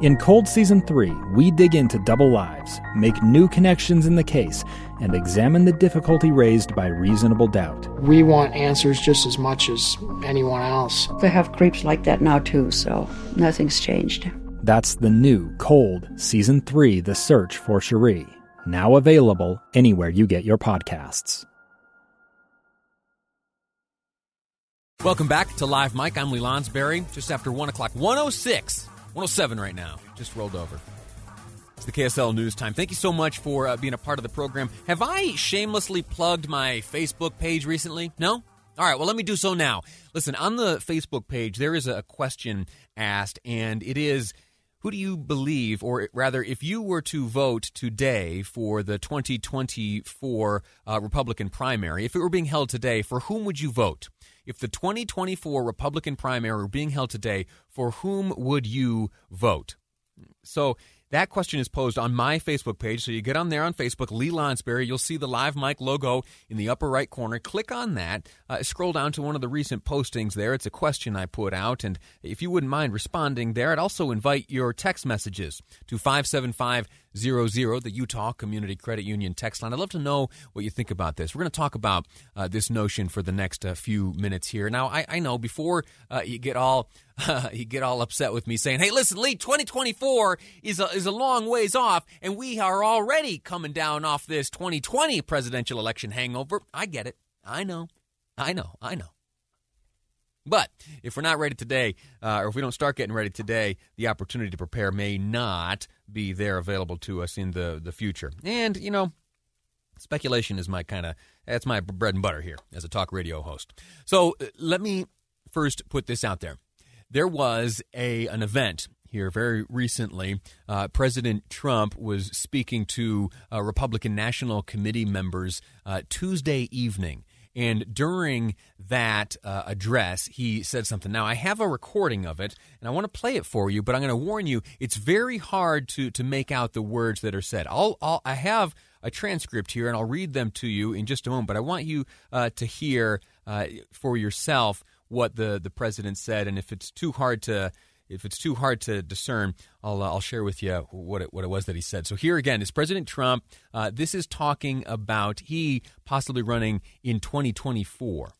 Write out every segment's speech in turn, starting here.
In Cold Season 3, we dig into double lives, make new connections in the case, and examine the difficulty raised by reasonable doubt. We want answers just as much as anyone else. They have creeps like that now, too, so nothing's changed. That's the new Cold Season 3 The Search for Sheree, now available anywhere you get your podcasts. Welcome back to Live Mic. I'm Lee Lonsberry. Just after 1 o'clock, 106 107 right now. Just rolled over. It's the KSL News Time. Thank you so much for uh, being a part of the program. Have I shamelessly plugged my Facebook page recently? No? All right, well, let me do so now. Listen, on the Facebook page, there is a question asked, and it is who do you believe, or rather, if you were to vote today for the 2024 uh, Republican primary, if it were being held today, for whom would you vote? If the 2024 Republican primary were being held today, for whom would you vote? So that question is posed on my Facebook page. So you get on there on Facebook, Lee Lonsberry. You'll see the Live Mic logo in the upper right corner. Click on that. Uh, scroll down to one of the recent postings there. It's a question I put out. And if you wouldn't mind responding there, I'd also invite your text messages to 575 00, the Utah Community Credit Union text line. I'd love to know what you think about this. We're going to talk about uh, this notion for the next uh, few minutes here. Now, I, I know before uh, you get all you get all upset with me saying, "Hey, listen, Lee, 2024 is a, is a long ways off, and we are already coming down off this 2020 presidential election hangover." I get it. I know. I know. I know. But if we're not ready today, uh, or if we don't start getting ready today, the opportunity to prepare may not be there available to us in the, the future. And, you know, speculation is my kind of, that's my bread and butter here as a talk radio host. So uh, let me first put this out there. There was a an event here very recently. Uh, President Trump was speaking to uh, Republican National Committee members uh, Tuesday evening. And during that uh, address, he said something. Now, I have a recording of it, and I want to play it for you, but I'm going to warn you, it's very hard to, to make out the words that are said. I'll, I'll I have a transcript here, and I'll read them to you in just a moment, but I want you uh, to hear uh, for yourself what the, the president said, and if it's too hard to if it's too hard to discern, I'll, uh, I'll share with you what it, what it was that he said. So here again is President Trump. Uh, this is talking about he possibly running in 2024.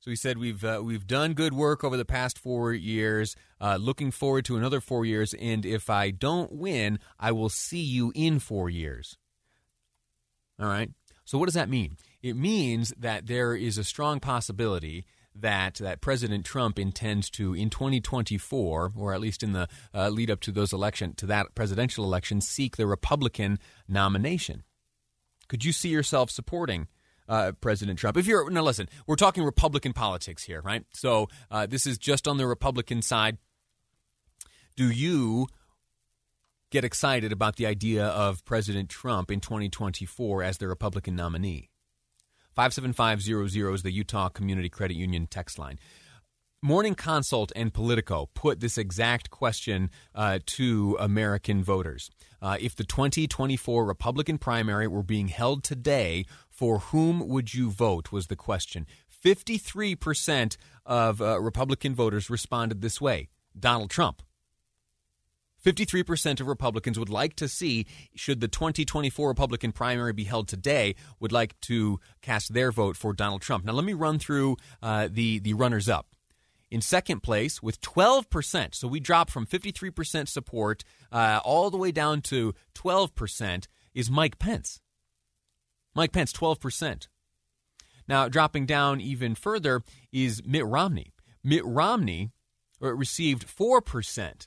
So he said we've uh, we've done good work over the past four years. Uh, looking forward to another four years, and if I don't win, I will see you in four years. All right. So what does that mean? It means that there is a strong possibility that that President Trump intends to in 2024 or at least in the uh, lead up to those election to that presidential election seek the Republican nomination. Could you see yourself supporting uh, President Trump? If you're now listen, we're talking Republican politics here, right? So uh, this is just on the Republican side. Do you get excited about the idea of President Trump in 2024 as the Republican nominee? 57500 is the Utah Community Credit Union text line. Morning Consult and Politico put this exact question uh, to American voters. Uh, if the 2024 Republican primary were being held today, for whom would you vote? Was the question. 53% of uh, Republican voters responded this way Donald Trump. 53% of Republicans would like to see, should the 2024 Republican primary be held today, would like to cast their vote for Donald Trump. Now, let me run through uh, the, the runners up. In second place, with 12%, so we drop from 53% support uh, all the way down to 12%, is Mike Pence. Mike Pence, 12%. Now, dropping down even further is Mitt Romney. Mitt Romney uh, received 4%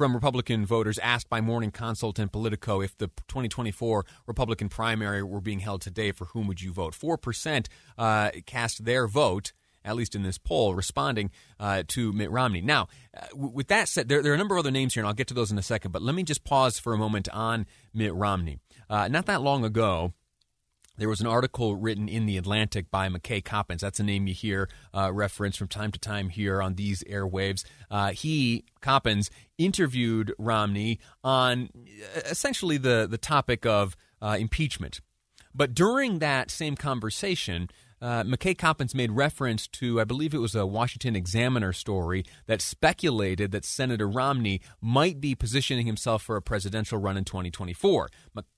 from Republican voters asked by Morning Consult and Politico if the 2024 Republican primary were being held today, for whom would you vote? 4% uh, cast their vote at least in this poll, responding uh, to Mitt Romney. Now, uh, w- with that said, there, there, are a number of other names here, and I'll get to those in a second, but let me just pause for a moment on Mitt Romney. Uh, not that long ago, there was an article written in The Atlantic by McKay Coppins. That's a name you hear uh, referenced from time to time here on these airwaves. Uh, he, Coppins, interviewed Romney on uh, essentially the, the topic of uh, impeachment. But during that same conversation, uh, McKay Coppins made reference to, I believe it was a Washington Examiner story that speculated that Senator Romney might be positioning himself for a presidential run in 2024.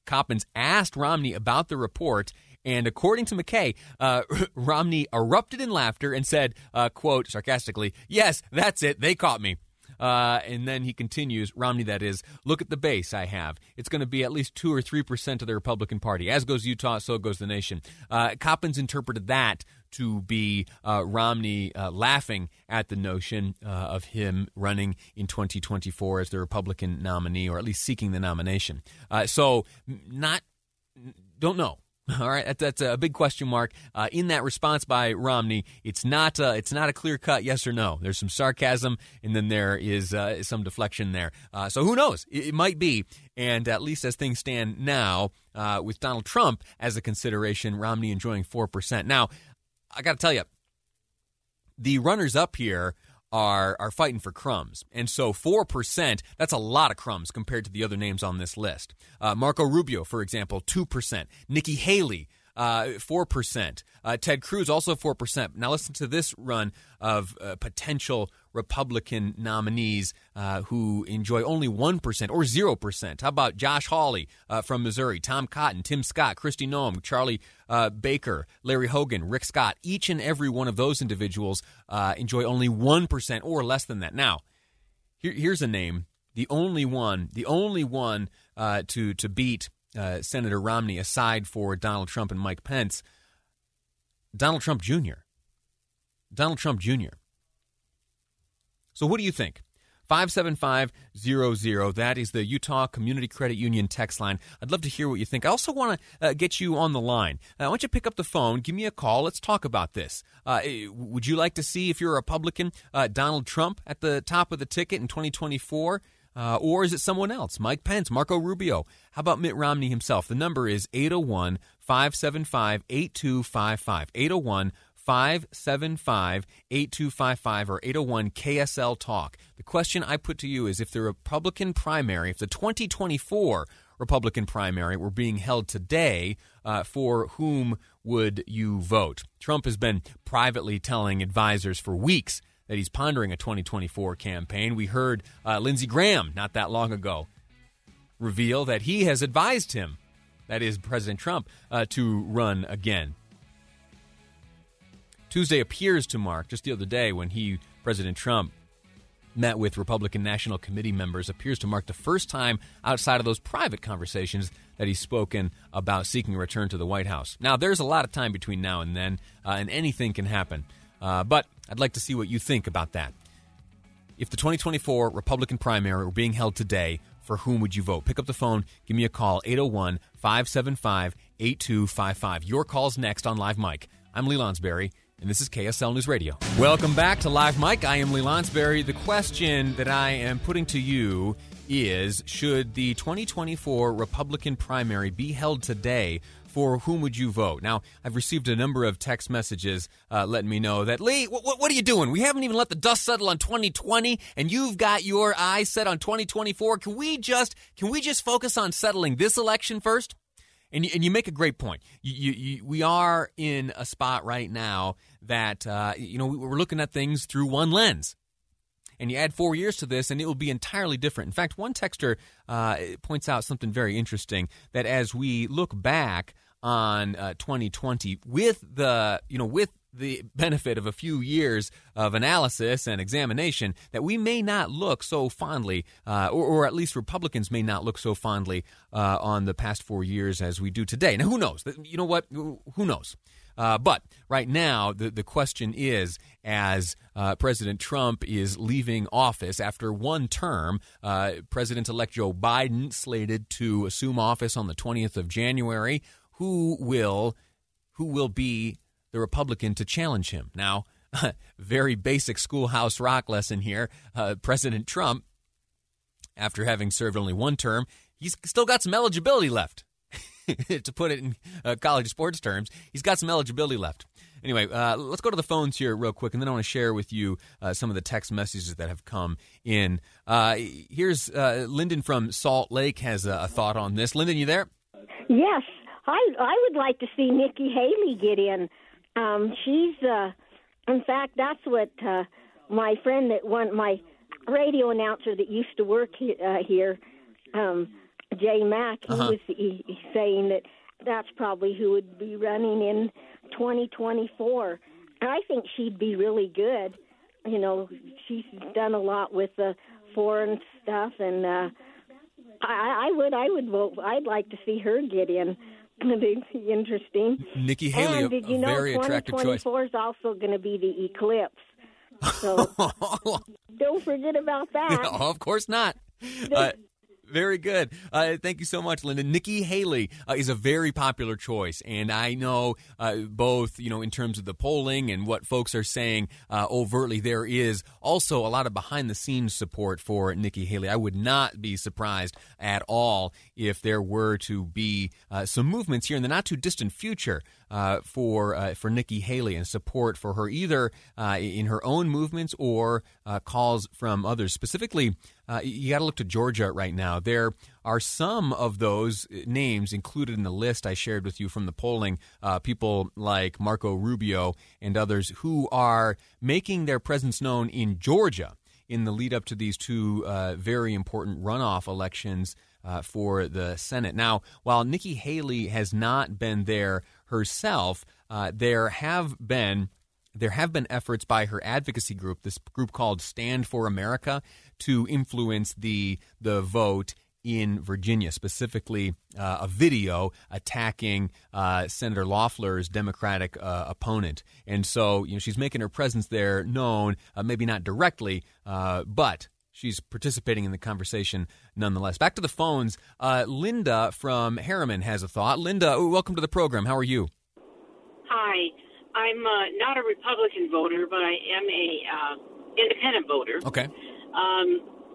Coppins asked Romney about the report. And according to McKay, uh, Romney erupted in laughter and said, uh, quote, sarcastically, yes, that's it. They caught me. Uh, and then he continues, Romney, that is, look at the base I have. It's going to be at least 2 or 3% of the Republican Party. As goes Utah, so goes the nation. Uh, Coppins interpreted that to be uh, Romney uh, laughing at the notion uh, of him running in 2024 as the Republican nominee, or at least seeking the nomination. Uh, so, not, don't know. All right, that's a big question mark uh, in that response by Romney. It's not uh, it's not a clear cut yes or no. There's some sarcasm, and then there is uh, some deflection there. Uh, so who knows? It, it, might be. And at least as things stand now, uh, with Donald Trump as a consideration, Romney enjoying four percent. Now, I got to tell you, the runners up here are are fighting for crumbs, and so four percent that's a lot of crumbs compared to the other names on this list. Uh, Marco Rubio, for example, two percent. Nikki Haley, four uh, percent. Ted Cruz also four percent. Now listen to this run of uh, potential Republican nominees uh, who enjoy only 1% or 0%. How about Josh Hawley uh, from Missouri, Tom Cotton, Tim Scott, Kristi Noem, Charlie uh, Baker, Larry Hogan, Rick Scott? Each and every one of those individuals uh, enjoy only 1% or less than that. Now, here, here's a name, the only one, the only one uh, to, to beat uh, Senator Romney aside for Donald Trump and Mike Pence, Donald Trump Jr. Donald Trump Jr. So, what do you think? 57500. That is the Utah Community Credit Union text line. I'd love to hear what you think. I also want to uh, get you on the line. Uh, I want you to pick up the phone, give me a call. Let's talk about this. Uh, eh, would you like to see, if you're a Republican, uh, Donald Trump at the top of the ticket in 2024? Uh, or is it someone else? Mike Pence, Marco Rubio. How about Mitt Romney himself? The number is 801 575 8255. 801 575 8255 or 801 KSL Talk. The question I put to you is if the Republican primary, if the 2024 Republican primary were being held today, uh, for whom would you vote? Trump has been privately telling advisors for weeks that he's pondering a 2024 campaign. We heard uh, Lindsey Graham not that long ago reveal that he has advised him, that is, President Trump, uh, to run again. Tuesday appears to mark, just the other day when he, President Trump, met with Republican National Committee members, appears to mark the first time outside of those private conversations that he's spoken about seeking a return to the White House. Now, there's a lot of time between now and then, uh, and anything can happen. Uh, but I'd like to see what you think about that. If the 2024 Republican primary were being held today, for whom would you vote? Pick up the phone, give me a call, 801 575 8255. Your call's next on Live Mic. I'm Lee Lonsberry and this is KSL News Radio. Welcome back to Live Mic. I am Lee Lonsberry. The question that I am putting to you is Should the 2024 Republican primary be held today? For whom would you vote? Now, I've received a number of text messages uh, letting me know that, Lee, what, what are you doing? We haven't even let the dust settle on 2020, and you've got your eyes set on 2024. Can we just can we just focus on settling this election first? And you, and you make a great point. You, you, we are in a spot right now that uh, you know we're looking at things through one lens. And you add four years to this, and it will be entirely different. In fact, one texter uh, points out something very interesting that as we look back on uh, 2020 with the you know with the benefit of a few years of analysis and examination that we may not look so fondly, uh, or, or, at least Republicans may not look so fondly uh, on the past four years as we do today. Now, who knows? You know what? Who knows? Uh, but right now, the, the question is as uh, President Trump is leaving office after one term, uh, President elect Joe Biden slated to assume office on the 20th of January. Who will, who will be the Republican to challenge him? Now, very basic schoolhouse rock lesson here. Uh, President Trump, after having served only one term, he's still got some eligibility left. to put it in uh, college sports terms, he's got some eligibility left. Anyway, uh, let's go to the phones here real quick, and then I want to share with you uh, some of the text messages that have come in. Uh, here's uh, Lyndon from Salt Lake has a, a, thought on this. Lyndon, you there? Yes, I I would like to see Nikki Haley get in. Um, she's, uh, in fact, that's what my friend that one my radio announcer that used to work he, here. Um, Jay Mack, he uh-huh. was he, he saying that that's probably who would be running in 2024. And I think she'd be really good. You know, she's done a lot with the foreign stuff, and uh, I, I would, I would vote. I'd like to see her get in. It'd be interesting. Nikki Haley, and did you a know very attractive choice. 2024 is also going to be the eclipse. So don't forget about that. No, of course not. Uh, very good. Uh, thank you so much, Linda. Nikki Haley uh, is a very popular choice, and I know uh, both, you know, in terms of the polling and what folks are saying uh, overtly, there is also a lot of behind the scenes support for Nikki Haley. I would not be surprised at all if there were to be uh, some movements here in the not too distant future uh, for for Nikki Haley and support for her either in her own movements or calls from others. Specifically, uh, you got to look to Georgia right now. There are some of those names included in the list I shared with you from the polling. Uh, people like Marco Rubio and others who are making their presence known in Georgia in the lead up to these two very important runoff elections. Uh, for the Senate. Now, while Nikki Haley has not been there herself, uh, there have been there have been efforts by her advocacy group, this group called Stand for America, to influence the the vote in Virginia, specifically uh, a video attacking uh, Senator Loeffler's Democratic uh, opponent. And so, you know, she's making her presence there known, uh, maybe not directly, uh, but she's participating in the conversation nonetheless. Back to the phones. Uh, Linda from Herriman has a thought. Linda, welcome to the program. How are you? Hi. I'm uh, not a Republican voter, but I am a uh, independent voter. Okay. Um,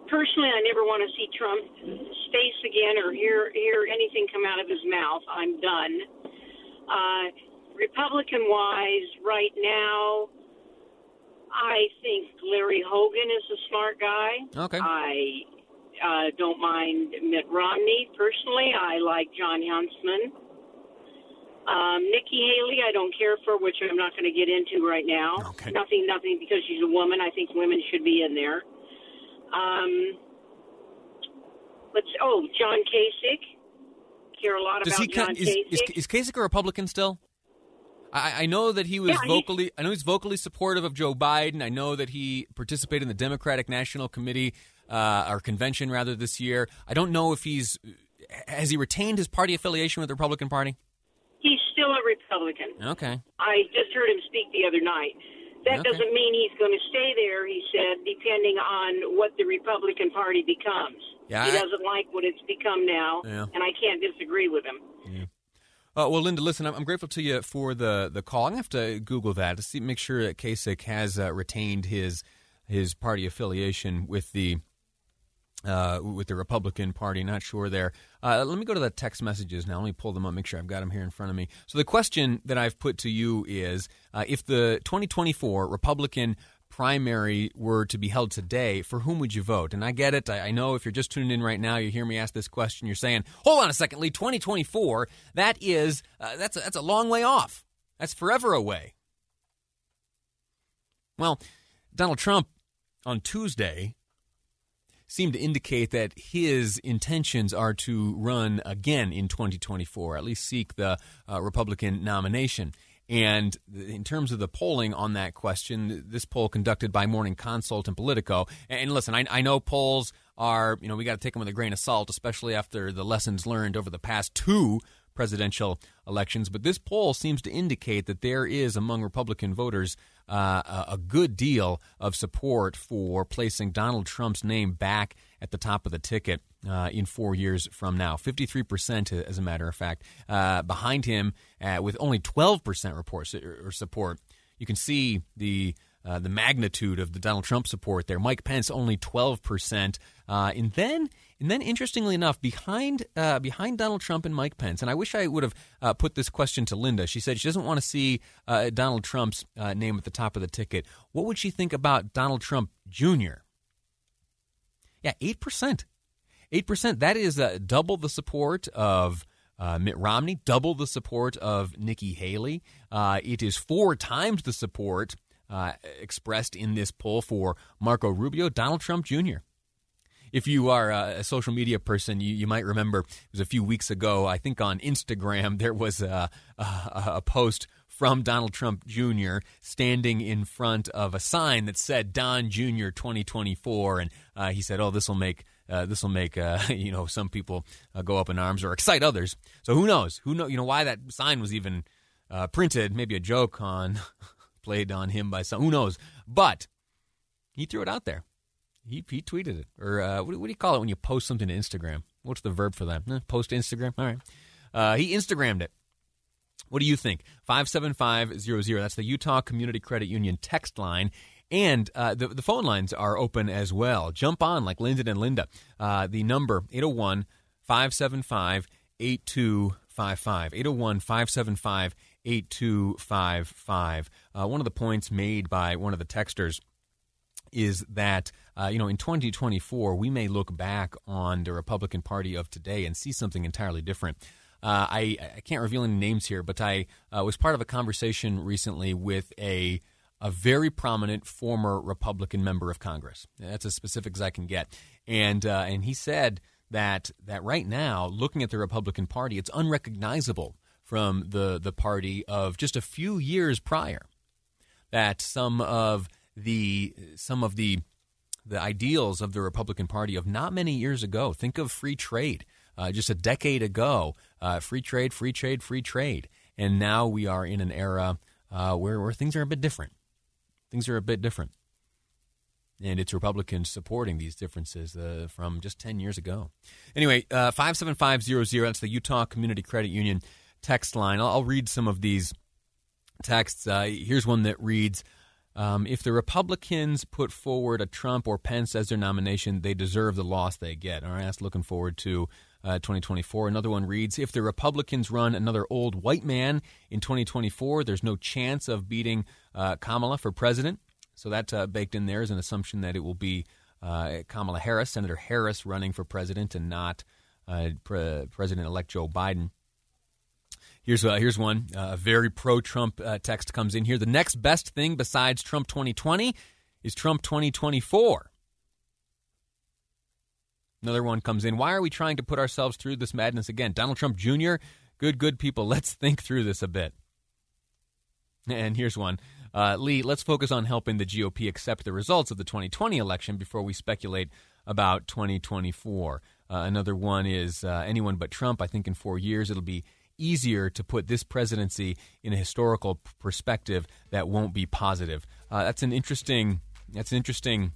personally, I never want to see Trump's face again or hear hear anything come out of his mouth. I'm done. Uh, Republican wise, right now, I think Larry Hogan is a smart guy. Okay. I uh, don't mind Mitt Romney personally. I like Jon Huntsman. Um, Nikki Haley, I don't care for, which I'm not going to get into right now. Okay. Nothing, nothing, because she's a woman. I think women should be in there. Um, let's. Oh, John Kasich. Care a lot Does about he, John is, Kasich. is, is Kasich a Republican still? I, I know that he was Yeah, vocally. I know he's vocally supportive of Joe Biden. I know that he participated in the Democratic National Committee uh, or convention rather this year. I don't know if he's has he retained his party affiliation with the Republican Party. Still a Republican. Okay. I just heard him speak the other night. That Okay. doesn't mean he's going to stay there, he said, depending on what the Republican Party becomes. Yeah, he I- doesn't like what it's become now, Yeah. and I can't disagree with him. Uh, well, Linda, listen, I'm, I'm grateful to you for the, the call. I'm gonna have to Google that to see, make sure that Kasich has uh, retained his his party affiliation with the uh, with the Republican Party. Not sure there. Uh, let me go to the text messages now. Let me pull them up, make sure I've got them here in front of me. So the question that I've put to you is: uh, If the 2024 Republican primary were to be held today, for whom would you vote? And I get it. I, I know if you're just tuning in right now, you hear me ask this question. You're saying, "Hold on a second, Lee. 2024. That is uh, that's a, that's a long way off. That's forever away." Well, Donald Trump on Tuesday seemed to indicate that his intentions are to run again in 2024, at least seek the uh, Republican nomination. And in terms of the polling on that question, this poll conducted by Morning Consult and Politico. And listen, I, I know polls are, you know, we got to take them with a grain of salt, especially after the lessons learned over the past two presidential elections. But this poll seems to indicate that there is among Republican voters uh, a good deal of support for placing Donald Trump's name back at the top of the ticket uh, in four years from now. 53%, as a matter of fact. Uh, behind him, uh, with only 12% reports or support, you can see the uh, the magnitude of the Donald Trump support there. Mike Pence only 12%. Uh, and then and then, interestingly enough, behind uh, behind Donald Trump and Mike Pence, and I wish I would have uh, put this question to Linda. She said she doesn't want to see uh, Donald Trump's uh, name at the top of the ticket. What would she think about Donald Trump Jr.? Yeah, eight percent, eight percent. That is uh, double the support of. Uh, Mitt Romney, double the support of Nikki Haley. it is four times the support expressed in this poll for Marco Rubio, Donald Trump Jr if you are a social media person, you, you might remember it was a few weeks ago, I think on Instagram, there was a, a, a post from Donald Trump Jr. standing in front of a sign that said Don Jr. 2024. And uh, he said, Oh, this will make. Uh, this will make uh, you know some people uh, go up in arms or excite others. So who knows? Who know? You know why that sign was even uh, printed? Maybe a joke on played on him by some. Who knows? But he threw it out there. He, he tweeted it. Or uh, what, what, do you call it when you post something to Instagram? What's the verb for that? Eh, post Instagram? All right. Uh, he Instagrammed it. What do you think? 57500. That's the Utah Community Credit Union text line. And uh, the, the phone lines are open as well. Jump on like Lyndon and Linda. Uh, the number 801 575 8255. 801 575 8255. Uh, one of the points made by one of the texters is that uh, you know in 2024 we may look back on the Republican Party of today and see something entirely different. Uh, I, I can't reveal any names here, but I uh, was part of a conversation recently with a a very prominent former Republican member of Congress. That's as specific as I can get, and uh, and he said that that right now, looking at the Republican Party, it's unrecognizable from the the party of just a few years prior. That some of the some of the the ideals of the Republican Party of not many years ago. Think of free trade. Uh, just a decade ago, uh, free trade, free trade, free trade. And now we are in an era uh, where, where things are a bit different. Things are a bit different. And it's Republicans supporting these differences uh, from just 10 years ago. Anyway, uh, 57500, that's the Utah Community Credit Union text line. I'll, I'll read some of these texts. Uh, here's one that reads um, if the Republicans put forward a Trump or Pence as their nomination, they deserve the loss they get. All right, that's looking forward to uh, 2024. Another one reads If the Republicans run another old white man in 2024, there's no chance of beating uh, Kamala for president. So that uh, baked in there is an assumption that it will be uh, Kamala Harris, Senator Harris, running for president and not uh, Pre- President elect Joe Biden. Here's uh, here's one. Uh, a very pro Trump uh, text comes in here. The next best thing besides Trump 2020 is Trump 2024. Another one comes in. Why are we trying to put ourselves through this madness again? Donald Trump Jr., good, good people. Let's think through this a bit. And here's one. Uh, Lee, let's focus on helping the GOP accept the results of the 2020 election before we speculate about 2024. Uh, another one is uh, anyone but Trump. I think in four years it'll be easier to put this presidency in a historical perspective that won't be positive. Uh, that's an interesting. That's an interesting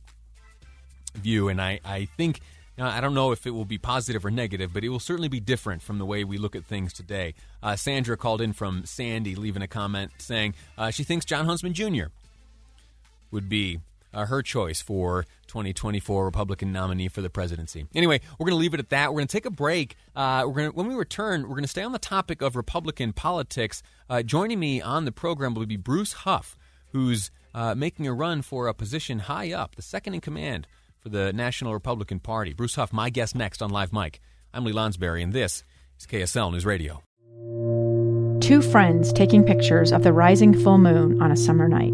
view, and I I think. I don't know if it will be positive or negative, but it will certainly be different from the way we look at things today. Uh, Sandra called in from Sandy, leaving a comment saying uh, she thinks Jon Huntsman Jr. would be uh, her choice for 2024 Republican nominee for the presidency. Anyway, we're going to leave it at that. We're going to take a break. Uh, we're going when we return, we're going to stay on the topic of Republican politics. Uh, joining me on the program will be Bruce Hough, who's uh, making a run for a position high up, the second in command for the National Republican Party. Bruce Hough, my guest next on Live Mic. I'm Lee Lonsberry, and this is KSL News Radio. Two friends taking pictures of the rising full moon on a summer night